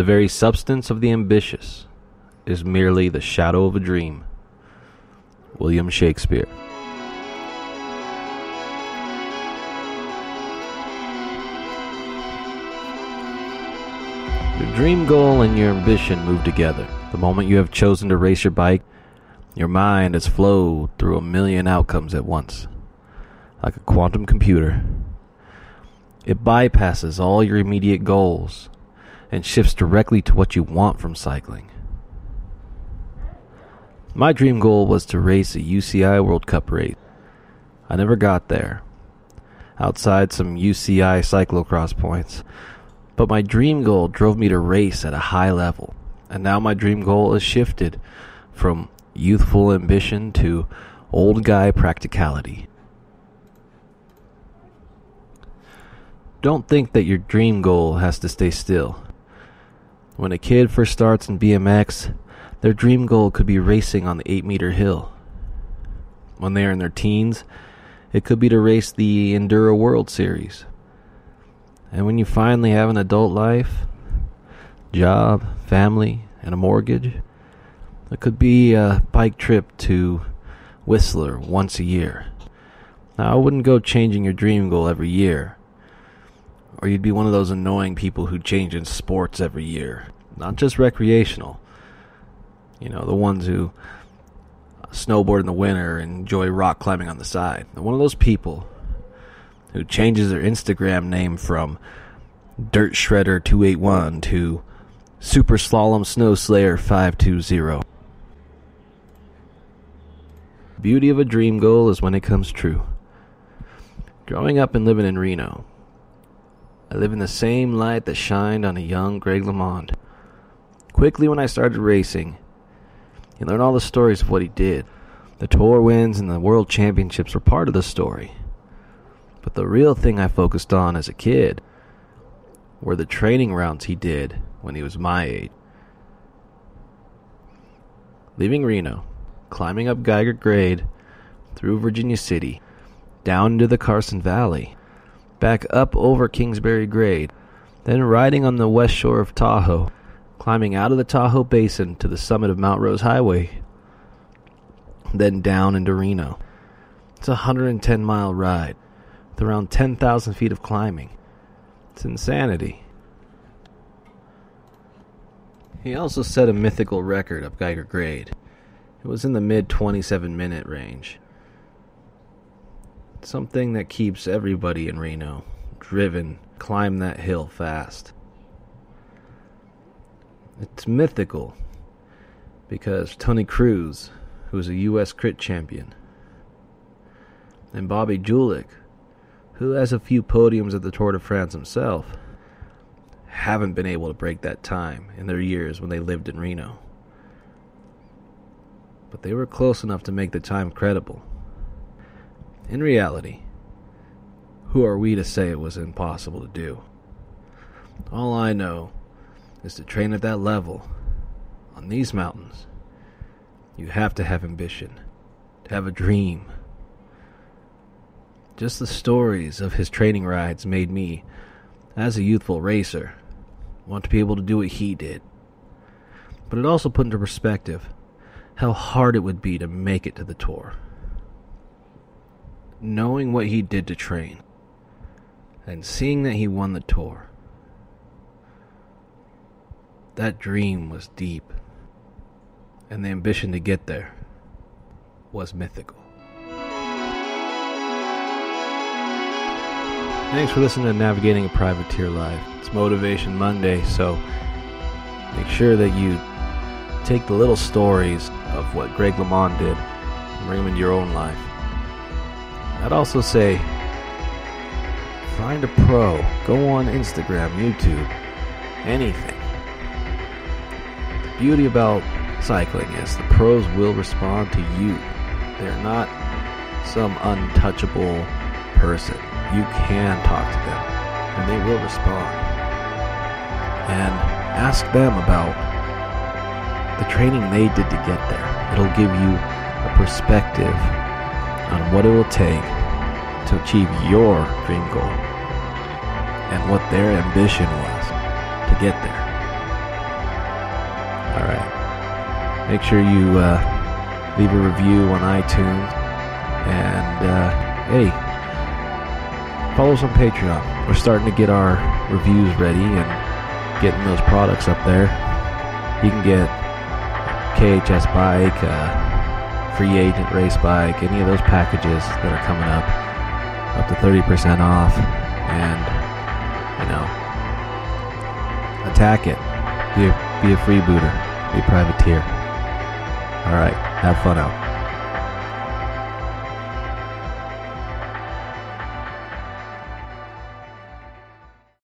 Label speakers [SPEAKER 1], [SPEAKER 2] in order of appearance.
[SPEAKER 1] The very substance of the ambitious is merely the shadow of a dream. William Shakespeare. Your dream goal and your ambition move together. The moment you have chosen to race your bike, your mind has flowed through a million outcomes at once, like a quantum computer. It bypasses all your immediate goals and shifts directly to what you want from cycling. My dream goal was to race a UCI World Cup race. I never got there, outside some UCI cyclocross points. But my dream goal drove me to race at a high level. And now my dream goal is shifted from youthful ambition to old guy practicality. Don't think that your dream goal has to stay still. When a kid first starts in BMX, their dream goal could be racing on the 8 meter hill. When they are in their teens, it could be to race the Enduro World Series. And when you finally have an adult life, job, family, and a mortgage, it could be a bike trip to Whistler once a year. Now, I wouldn't go changing your dream goal every year, or you'd be one of those annoying people who change in sports every year, not just recreational. You know, the ones who snowboard in the winter and enjoy rock climbing on the side. One of those people who changes their Instagram name from Dirt Shredder 281 to Super Slalom Snow Slayer 520. Beauty of a dream goal is when it comes true. Growing up and living in Reno, I live in the same light that shined on a young Greg LeMond. Quickly, when I started racing, you learn all the stories of what he did. The tour wins and the world championships were part of the story. But the real thing I focused on as a kid were the training rounds he did when he was my age. Leaving Reno, climbing up Geiger Grade, through Virginia City, down into the Carson Valley, back up over Kingsbury Grade, then riding on the west shore of Tahoe, climbing out of the Tahoe Basin to the summit of Mount Rose Highway, then down into Reno. It's a 110 mile ride with around 10,000 feet of climbing. It's insanity. He also set a mythical record up Geiger Grade. It was in the mid 27 minute range. Something that keeps everybody in Reno driven, climb that hill fast. It's mythical because Tony Cruz, who is a U.S. crit champion, and Bobby Julich, who has a few podiums at the Tour de France himself, haven't been able to break that time in their years when they lived in Reno. But they were close enough to make the time credible. In reality, who are we to say it was impossible to do? All I know is to train at that level, on these mountains, you have to have ambition, to have a dream. Just the stories of his training rides made me, as a youthful racer, want to be able to do what he did. But it also put into perspective how hard it would be to make it to the tour. Knowing what he did to train, and seeing that he won the tour, that dream was deep, and the ambition to get there was mythical. Thanks for listening to Navigating a Privateer Life. It's Motivation Monday, so make sure that you take the little stories of what Greg LeMond did and bring them into your own life. I'd also say find a pro, go on Instagram, YouTube, anything. The beauty about cycling is the pros will respond to you. They're not some untouchable person. You can talk to them and they will respond. And ask them about the training they did to get there. It'll give you a perspective on what it will take to achieve your dream goal and what their ambition was to get there. All right. Make sure you uh, leave a review on iTunes. And uh, hey, follow us on Patreon. We're starting to get our reviews ready and getting those products up there. You can get KHS bike, uh, free agent race bike, any of those packages that are coming up, up to 30% off. And, you know, attack it. Be a, be a freebooter. Be a privateer. All right. Have fun out.